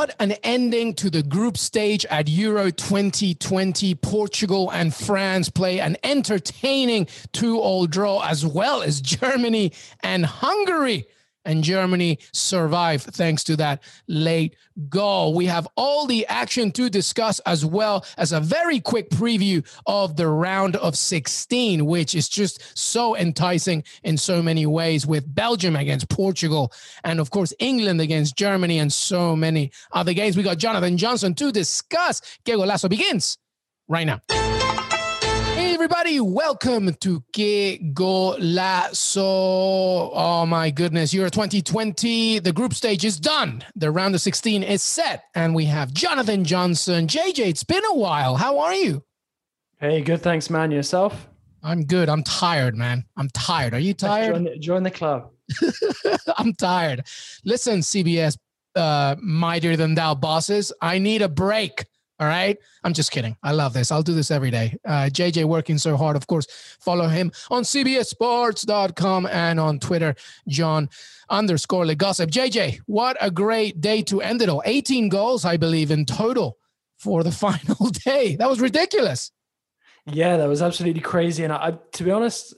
What an ending to the group stage at Euro 2020. Portugal and France play an entertaining two all draw, as well as Germany and Hungary and Germany survived thanks to that late goal. We have all the action to discuss as well as a very quick preview of the round of 16, which is just so enticing in so many ways with Belgium against Portugal and of course England against Germany and so many other games. We got Jonathan Johnson to discuss. Que Golazo begins right now everybody. Welcome to Que Golazo. Oh, my goodness. Euro 2020. The group stage is done. The round of 16 is set. And we have Jonathan Johnson. JJ, it's been a while. How are you? Hey, good. Thanks, man. Yourself? I'm good. I'm tired, man. I'm tired. Are you tired? Join the, join the club. I'm tired. Listen, CBS, uh, mightier than thou bosses. I need a break. All right. I'm just kidding. I love this. I'll do this every day. Uh, JJ working so hard. Of course, follow him on CBSSports.com and on Twitter, Jon underscore LeGossip. JJ, what a great day to end it all. 18 goals, I believe, in total for the final day. That was ridiculous. Yeah, that was absolutely crazy. And I, to be honest,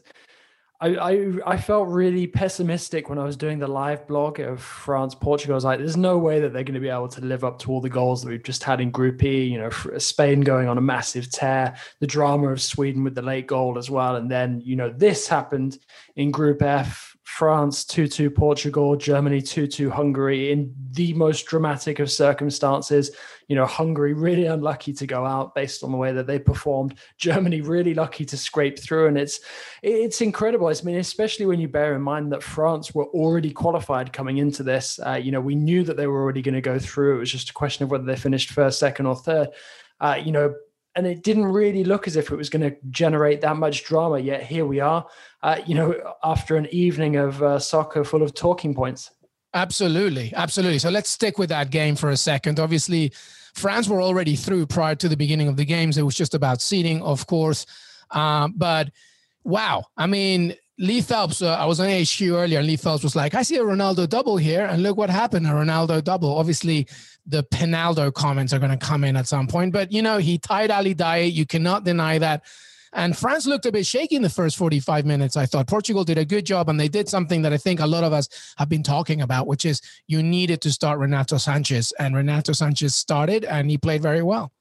I, I, I felt really pessimistic when I was doing the live blog of France Portugal. I was like, there's no way that they're going to be able to live up to all the goals that we've just had in Group E. You know, Spain going on a massive tear, the drama of Sweden with the late goal as well, and then you know this happened in Group F France 2 2 Portugal, Germany 2 2 Hungary in the most dramatic of circumstances. You know, Hungary really unlucky to go out based on the way that they performed. Germany really lucky to scrape through. And it's it's incredible. I mean, especially when you bear in mind that France were already qualified coming into this. Uh, you know, we knew that they were already going to go through. It was just a question of whether they finished first, second, or third. Uh, you know, and it didn't really look as if it was going to generate that much drama. Yet here we are, uh, you know, after an evening of uh, soccer full of talking points. Absolutely, absolutely. So let's stick with that game for a second. Obviously, France were already through prior to the beginning of the games. It was just about seeding, of course. Um, but wow, I mean, Lee Phelps, uh, I was on HQ earlier, and Lee Phelps was like, I see a Ronaldo double here, and look what happened a Ronaldo double. Obviously, the Penaldo comments are going to come in at some point, but you know, he tied Ali Daei. You cannot deny that. And France looked a bit shaky in the first 45 minutes. I thought Portugal did a good job, and they did something that I think a lot of us have been talking about, which is you needed to start Renato Sanches. And Renato Sanches started, and he played very well.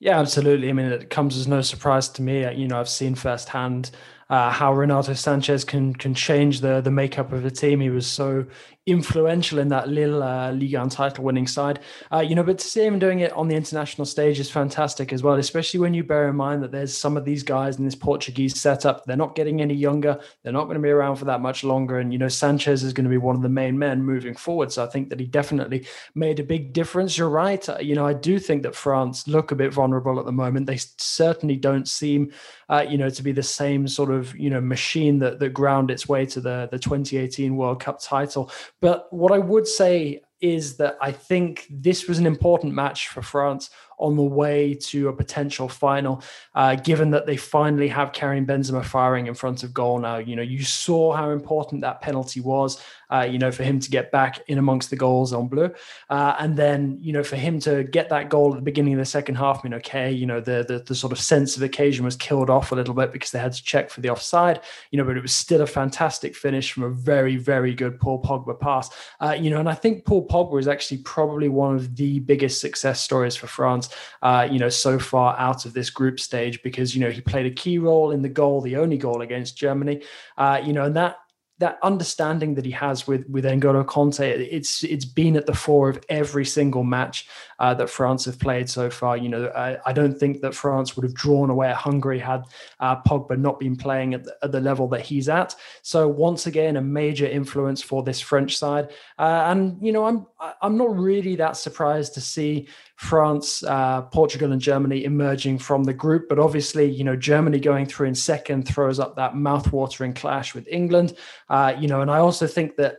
Yeah, absolutely. I mean, it comes as no surprise to me. You know, I've seen firsthand uh, how Renato Sanches can can change the the makeup of the team. He was so influential in that Lille uh, 1 title winning side. Uh, you know, but to see him doing it on the international stage is fantastic as well, especially when you bear in mind that there's some of these guys in this Portuguese setup. They're not getting any younger. They're not going to be around for that much longer. And, you know, Sanches is going to be one of the main men moving forward. So I think that he definitely made a big difference. You're right. Uh, you know, I do think that France look a bit vulnerable at the moment. They certainly don't seem, uh, you know, to be the same sort of, you know, machine that, that ground its way to the, the 2018 World Cup title. But what I would say is that I think this was an important match for France on the way to a potential final, uh, given that they finally have Karim Benzema firing in front of goal now. You know, you saw how important that penalty was, uh, you know, for him to get back in amongst the goals on blue. Uh, and then, you know, for him to get that goal at the beginning of the second half, I mean, okay, you know, the, the, the sort of sense of occasion was killed off a little bit because they had to check for the offside, you know, but it was still a fantastic finish from a very, very good Paul Pogba pass. Uh, you know, and I think Paul Pogba is actually probably one of the biggest success stories for France uh, you know, so far out of this group stage because, you know, he played a key role in the goal, the only goal against Germany, uh, you know, and that that understanding that he has with with N'Golo Kanté, it's it's been at the fore of every single match uh, that France have played so far. You know, I, I, don't think that France would have drawn away Hungary had uh, Pogba not been playing at the, at the, level that he's at. So once again, a major influence for this French side, uh, and you know, I'm I'm not really that surprised to see France, uh, Portugal, and Germany emerging from the group. But obviously, you know, Germany going through in second throws up that mouth-watering clash with England. Uh, you know, and I also think that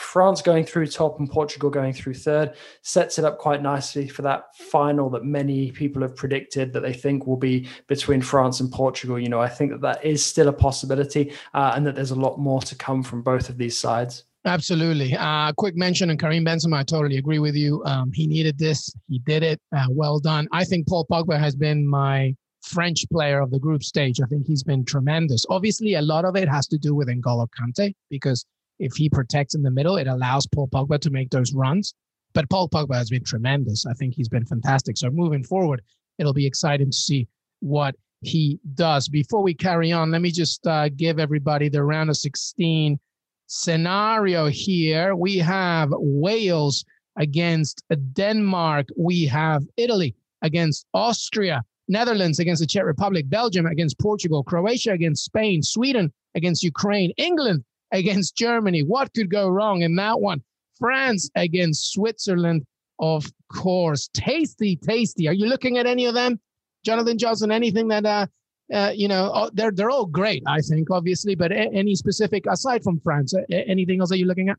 France going through top and Portugal going through third sets it up quite nicely for that final that many people have predicted that they think will be between France and Portugal. You know, I think that that is still a possibility uh, and that there's a lot more to come from both of these sides. Absolutely. Uh, quick mention on Karim Benzema. I totally agree with you. Um, he needed this. He did it. Uh, well done. I think Paul Pogba has been my French player of the group stage. I think he's been tremendous. Obviously, a lot of it has to do with N'Golo Kante because if he protects in the middle, it allows Paul Pogba to make those runs. But Paul Pogba has been tremendous. I think he's been fantastic. So moving forward, it'll be exciting to see what he does. Before we carry on, let me just uh, give everybody the round of 16 scenario here. We have Wales against Denmark. We have Italy against Austria. Netherlands against the Czech Republic, Belgium against Portugal, Croatia against Spain, Sweden against Ukraine, England against Germany. What could go wrong in that one? France against Switzerland, of course. Tasty, tasty. Are you looking at any of them? Jonathan Johnson, anything that uh, uh, you know, oh, they're they're all great, I think, obviously. But any specific aside from France, anything else that you're looking at?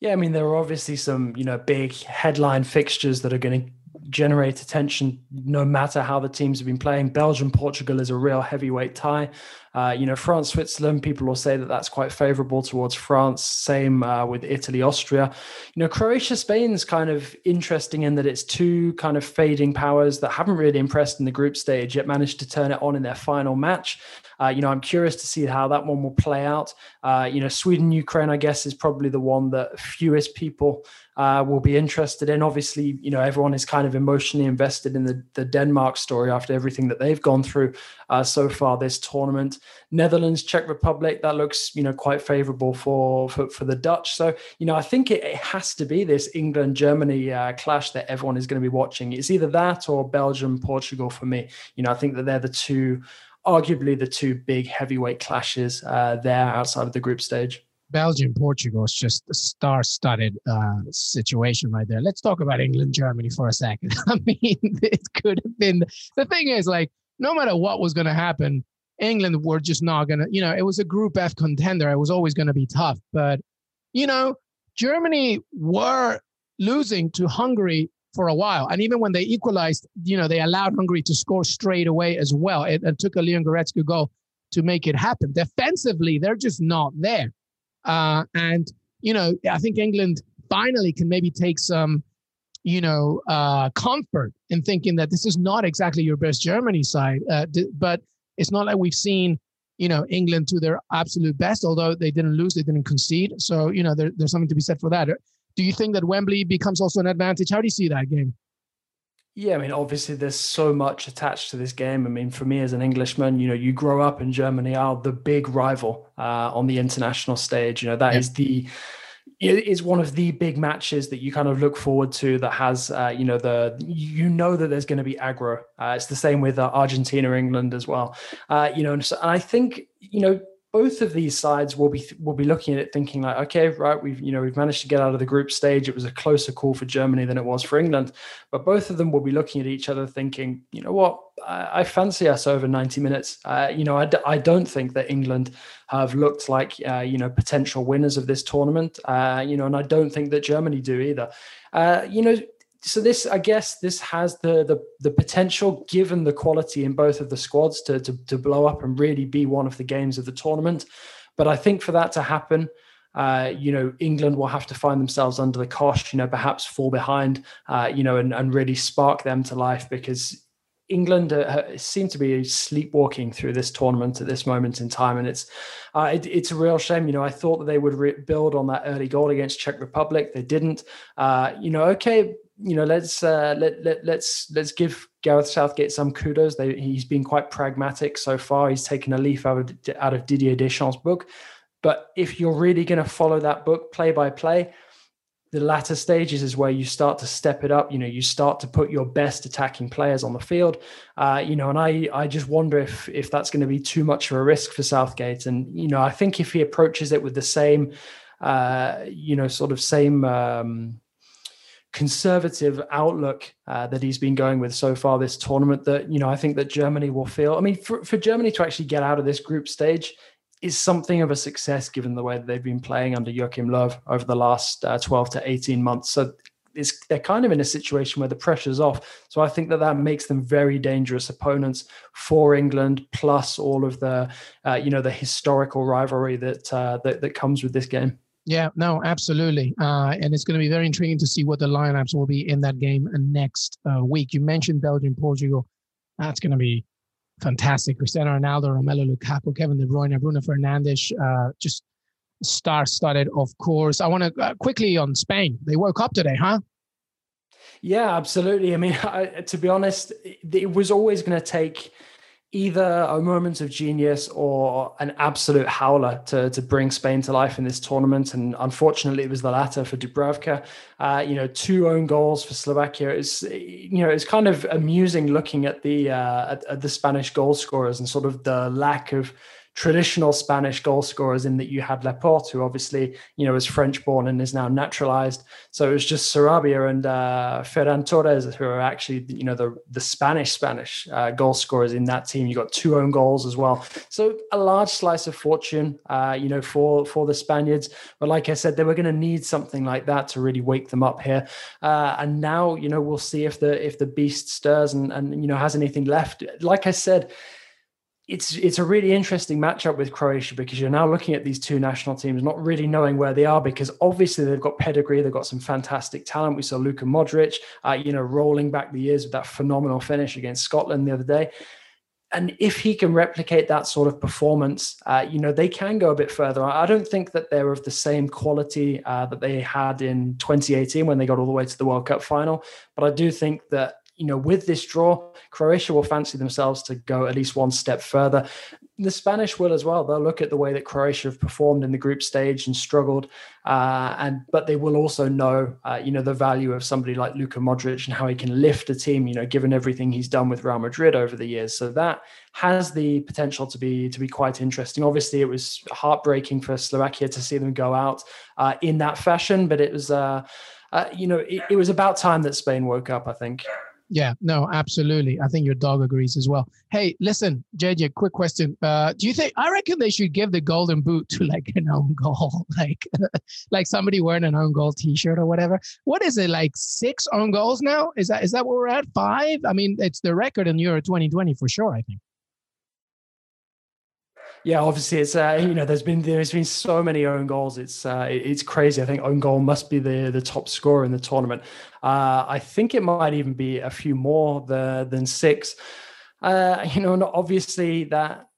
Yeah, I mean, there are obviously some you know big headline fixtures that are going to generate attention no matter how the teams have been playing. Belgium, Portugal is a real heavyweight tie. Uh, you know, France, Switzerland, people will say that that's quite favorable towards France. Same uh, with Italy, Austria. You know, Croatia, Spain's kind of interesting in that it's two kind of fading powers that haven't really impressed in the group stage, yet managed to turn it on in their final match. Uh, you know, I'm curious to see how that one will play out. Uh, you know, Sweden, Ukraine, I guess, is probably the one that fewest people uh, will be interested in. Obviously, you know, everyone is kind of emotionally invested in the, the Denmark story after everything that they've gone through uh, so far this tournament. Netherlands, Czech Republic, that looks, you know, quite favorable for, for, for the Dutch. So, you know, I think it, it has to be this England Germany uh, clash that everyone is going to be watching. It's either that or Belgium, Portugal for me. You know, I think that they're the two, arguably the two big heavyweight clashes uh, there outside of the group stage. Belgium, Portugal is just a star-studded uh, situation right there. Let's talk about England, Germany for a second. I mean, it could have been. The thing is, like, no matter what was going to happen, England were just not going to. You know, it was a Group F contender. It was always going to be tough. But you know, Germany were losing to Hungary for a while, and even when they equalized, you know, they allowed Hungary to score straight away as well. It, it took a Leon Goretzka goal to make it happen. Defensively, they're just not there. Uh, and, you know, I think England finally can maybe take some, you know, uh, comfort in thinking that this is not exactly your best Germany side. Uh, but it's not like we've seen, you know, England to their absolute best, although they didn't lose, they didn't concede. So, you know, there, there's something to be said for that. Do you think that Wembley becomes also an advantage? How do you see that game? Yeah, I mean, obviously, there's so much attached to this game. I mean, for me as an Englishman, you know, you grow up in Germany, are the big rival uh, on the international stage. You know, that yeah. is the it is one of the big matches that you kind of look forward to that has uh, you know the you know that there's going to be aggro uh, it's the same with uh, argentina england as well uh, you know and, so, and i think you know both of these sides will be will be looking at it thinking like okay right we've you know we've managed to get out of the group stage. It was a closer call for germany than it was for england. But both of them will be looking at each other thinking you know what? I, I fancy us over 90 minutes. Uh, you know I d- I don't think that england have looked like uh, you know potential winners of this tournament. Uh, you know and i don't think that germany do either. Uh, you know so this i guess this has the, the the potential given the quality in both of the squads to, to to blow up and really be one of the games of the tournament but i think for that to happen uh, you know, England will have to find themselves under the cosh, you know, perhaps fall behind, uh, you know, and, and really spark them to life because England uh, seem to be sleepwalking through this tournament at this moment in time, and it's uh, it, it's a real shame. You know, I thought that they would re- build on that early goal against Czech Republic. They didn't. Uh, you know, okay, you know, let's uh, let, let let's let's give Gareth Southgate some kudos. They, he's been quite pragmatic so far. He's taken a leaf out of out of Didier Deschamps' book. But if you're really going to follow that book play by play, the latter stages is where you start to step it up. You know, you start to put your best attacking players on the field. Uh, you know, and I I just wonder if if that's going to be too much of a risk for Southgate. And you know, I think if he approaches it with the same, uh, you know, sort of same. Um, conservative outlook uh, that he's been going with so far this tournament that you know I think that Germany will feel I mean for, for Germany to actually get out of this group stage is something of a success given the way that they've been playing under Joachim Löw over the last uh, 12 to 18 months. So it's, they're kind of in a situation where the pressure's off. So I think that that makes them very dangerous opponents for England plus all of the uh, you know the historical rivalry that, uh, that that comes with this game Yeah, no, absolutely. Uh, and it's going to be very intriguing to see what the lineups will be in that game next uh, week. You mentioned Belgium, Portugal. That's going to be fantastic. Cristiano Ronaldo, Romelu Lukaku, Kevin De Bruyne, Bruno Fernandes, uh, just star-studded, of course. I want to uh, quickly on Spain. They woke up today, huh? Yeah, absolutely. I mean, I, to be honest, it was always going to take either a moment of genius or an absolute howler to, to bring Spain to life in this tournament. And unfortunately, it was the latter for Dubravka. Uh, you know, two own goals for Slovakia. It's you know, it's kind of amusing looking at the uh, at, at the Spanish goal scorers and sort of the lack of traditional Spanish goal scorers in that you had Laporte, who obviously, you know, is French born and is now naturalized. So it was just Sarabia and uh, Ferran Torres who are actually, you know, the, the Spanish Spanish uh, goal scorers in that team. You got two own goals as well. So a large slice of fortune, uh, you know, for, for the Spaniards. But like I said, they were going to need something like that to really wake them up here. Uh, and now, you know, we'll see if the, if the beast stirs and, and, you know, has anything left. Like I said, it's it's a really interesting matchup with Croatia because you're now looking at these two national teams not really knowing where they are because obviously they've got pedigree, they've got some fantastic talent. We saw Luka Modric, uh, you know, rolling back the years with that phenomenal finish against Scotland the other day. And if he can replicate that sort of performance, uh, you know, they can go a bit further. I don't think that they're of the same quality uh, that they had in 2018 when they got all the way to the World Cup final. But I do think that you know, with this draw, Croatia will fancy themselves to go at least one step further. The Spanish will as well. They'll look at the way that Croatia have performed in the group stage and struggled, uh, and but they will also know, uh, you know, the value of somebody like Luka Modric and how he can lift a team. You know, given everything he's done with Real Madrid over the years, so that has the potential to be to be quite interesting. Obviously, it was heartbreaking for Slovakia to see them go out uh, in that fashion, but it was. Uh, uh, you know, it, it was about time that Spain woke up. I think. Yeah, no, absolutely. I think your dog agrees as well. Hey, listen, JJ, quick question. Uh, do you think I reckon they should give the golden boot to like an own goal, like like somebody wearing an own goal t-shirt or whatever? What is it like six own goals now? Is that is that what we're at? Five? I mean, it's the record in Euro 2020 for sure, I think yeah, obviously it's uh, you know there's been there's been so many own goals. It's uh, it's crazy. I think own goal must be the the top scorer in the tournament. Uh, I think it might even be a few more the, than six. Uh, you know, obviously that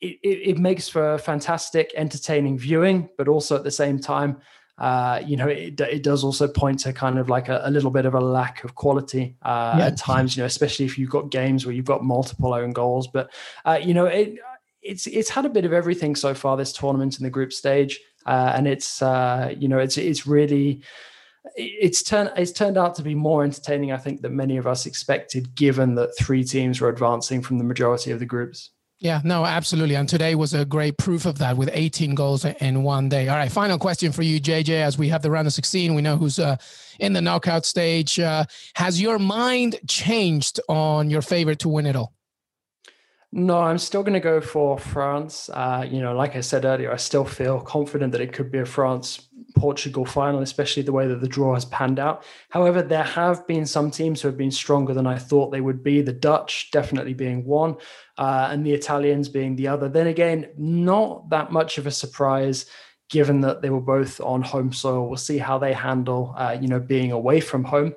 it, it, it, makes for fantastic, entertaining viewing, but also at the same time, uh, you know, it, it does also point to kind of like a, a little bit of a lack of quality uh, yeah. at times, you know, especially if you've got games where you've got multiple own goals. But, uh, you know, it, it's it's had a bit of everything so far this tournament in the group stage, uh, and it's uh, you know it's it's really it's turned it's turned out to be more entertaining, I think, than many of us expected, given that three teams were advancing from the majority of the groups. Yeah, no, absolutely. And today was a great proof of that with 18 goals in one day. All right, final question for you, JJ. As we have the round of 16, we know who's uh, in the knockout stage. Uh, has your mind changed on your favorite to win it all? No, I'm still going to go for France. Uh, you know, like I said earlier, I still feel confident that it could be a France Portugal final, especially the way that the draw has panned out. However, there have been some teams who have been stronger than I thought they would be. The Dutch definitely being one, uh, and the Italians being the other. Then again, not that much of a surprise given that they were both on home soil. We'll see how they handle, uh, you know, being away from home.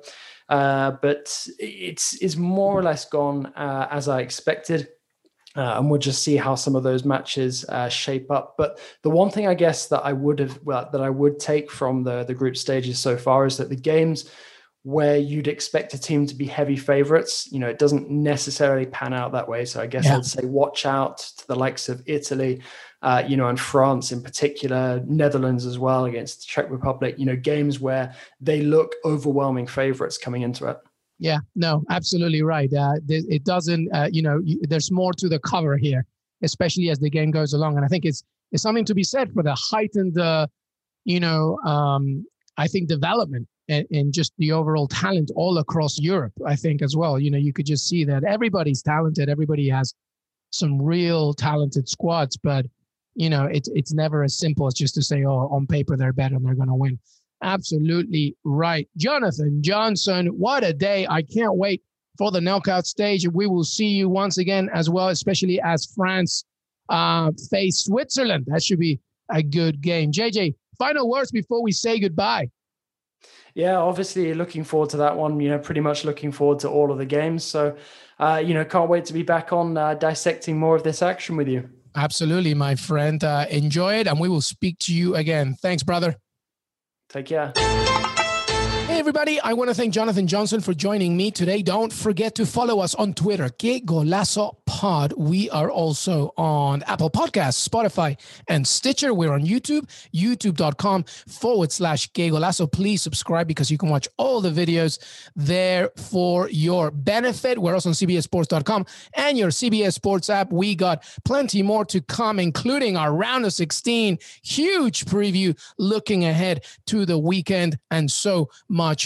Uh, but it's it's more or less gone uh, as I expected. Uh, and we'll just see how some of those matches uh, shape up. But the one thing I guess that I would have well, that I would take from the the group stages so far is that the games where you'd expect a team to be heavy favorites, you know, it doesn't necessarily pan out that way. So I guess yeah. I'd say watch out to the likes of Italy, uh, you know, and France in particular, Netherlands as well against the Czech Republic. You know, games where they look overwhelming favorites coming into it. Yeah, no, absolutely right. Uh, it doesn't, uh, you know, there's more to the cover here, especially as the game goes along. And I think it's it's something to be said for the heightened, uh, you know, um, I think development and, just the overall talent all across Europe. I think as well. You know, you could just see that everybody's talented. Everybody has some real talented squads, but you know, it's it's never as simple as just to say, oh, on paper they're better and they're going to win. Absolutely right. Jonathan Johnson, what a day. I can't wait for the knockout stage. We will see you once again as well, especially as France uh, face Switzerland. That should be a good game. JJ, final words before we say goodbye. Yeah, obviously looking forward to that one. You know, pretty much looking forward to all of the games. So, uh, you know, can't wait to be back on uh, dissecting more of this action with you. Absolutely, my friend. Uh, enjoy it, and we will speak to you again. Thanks, brother. Take care. Everybody. I want to thank Jonathan Johnson for joining me today. Don't forget to follow us on Twitter, Que Golazo Pod. We are also on Apple Podcasts, Spotify, and Stitcher. We're on YouTube, youtube.com forward slash Que Golazo. Please subscribe because you can watch all the videos there for your benefit. We're also on CBSSports.com and your CBS Sports app. We got plenty more to come, including our round of 16, huge preview looking ahead to the weekend, and so much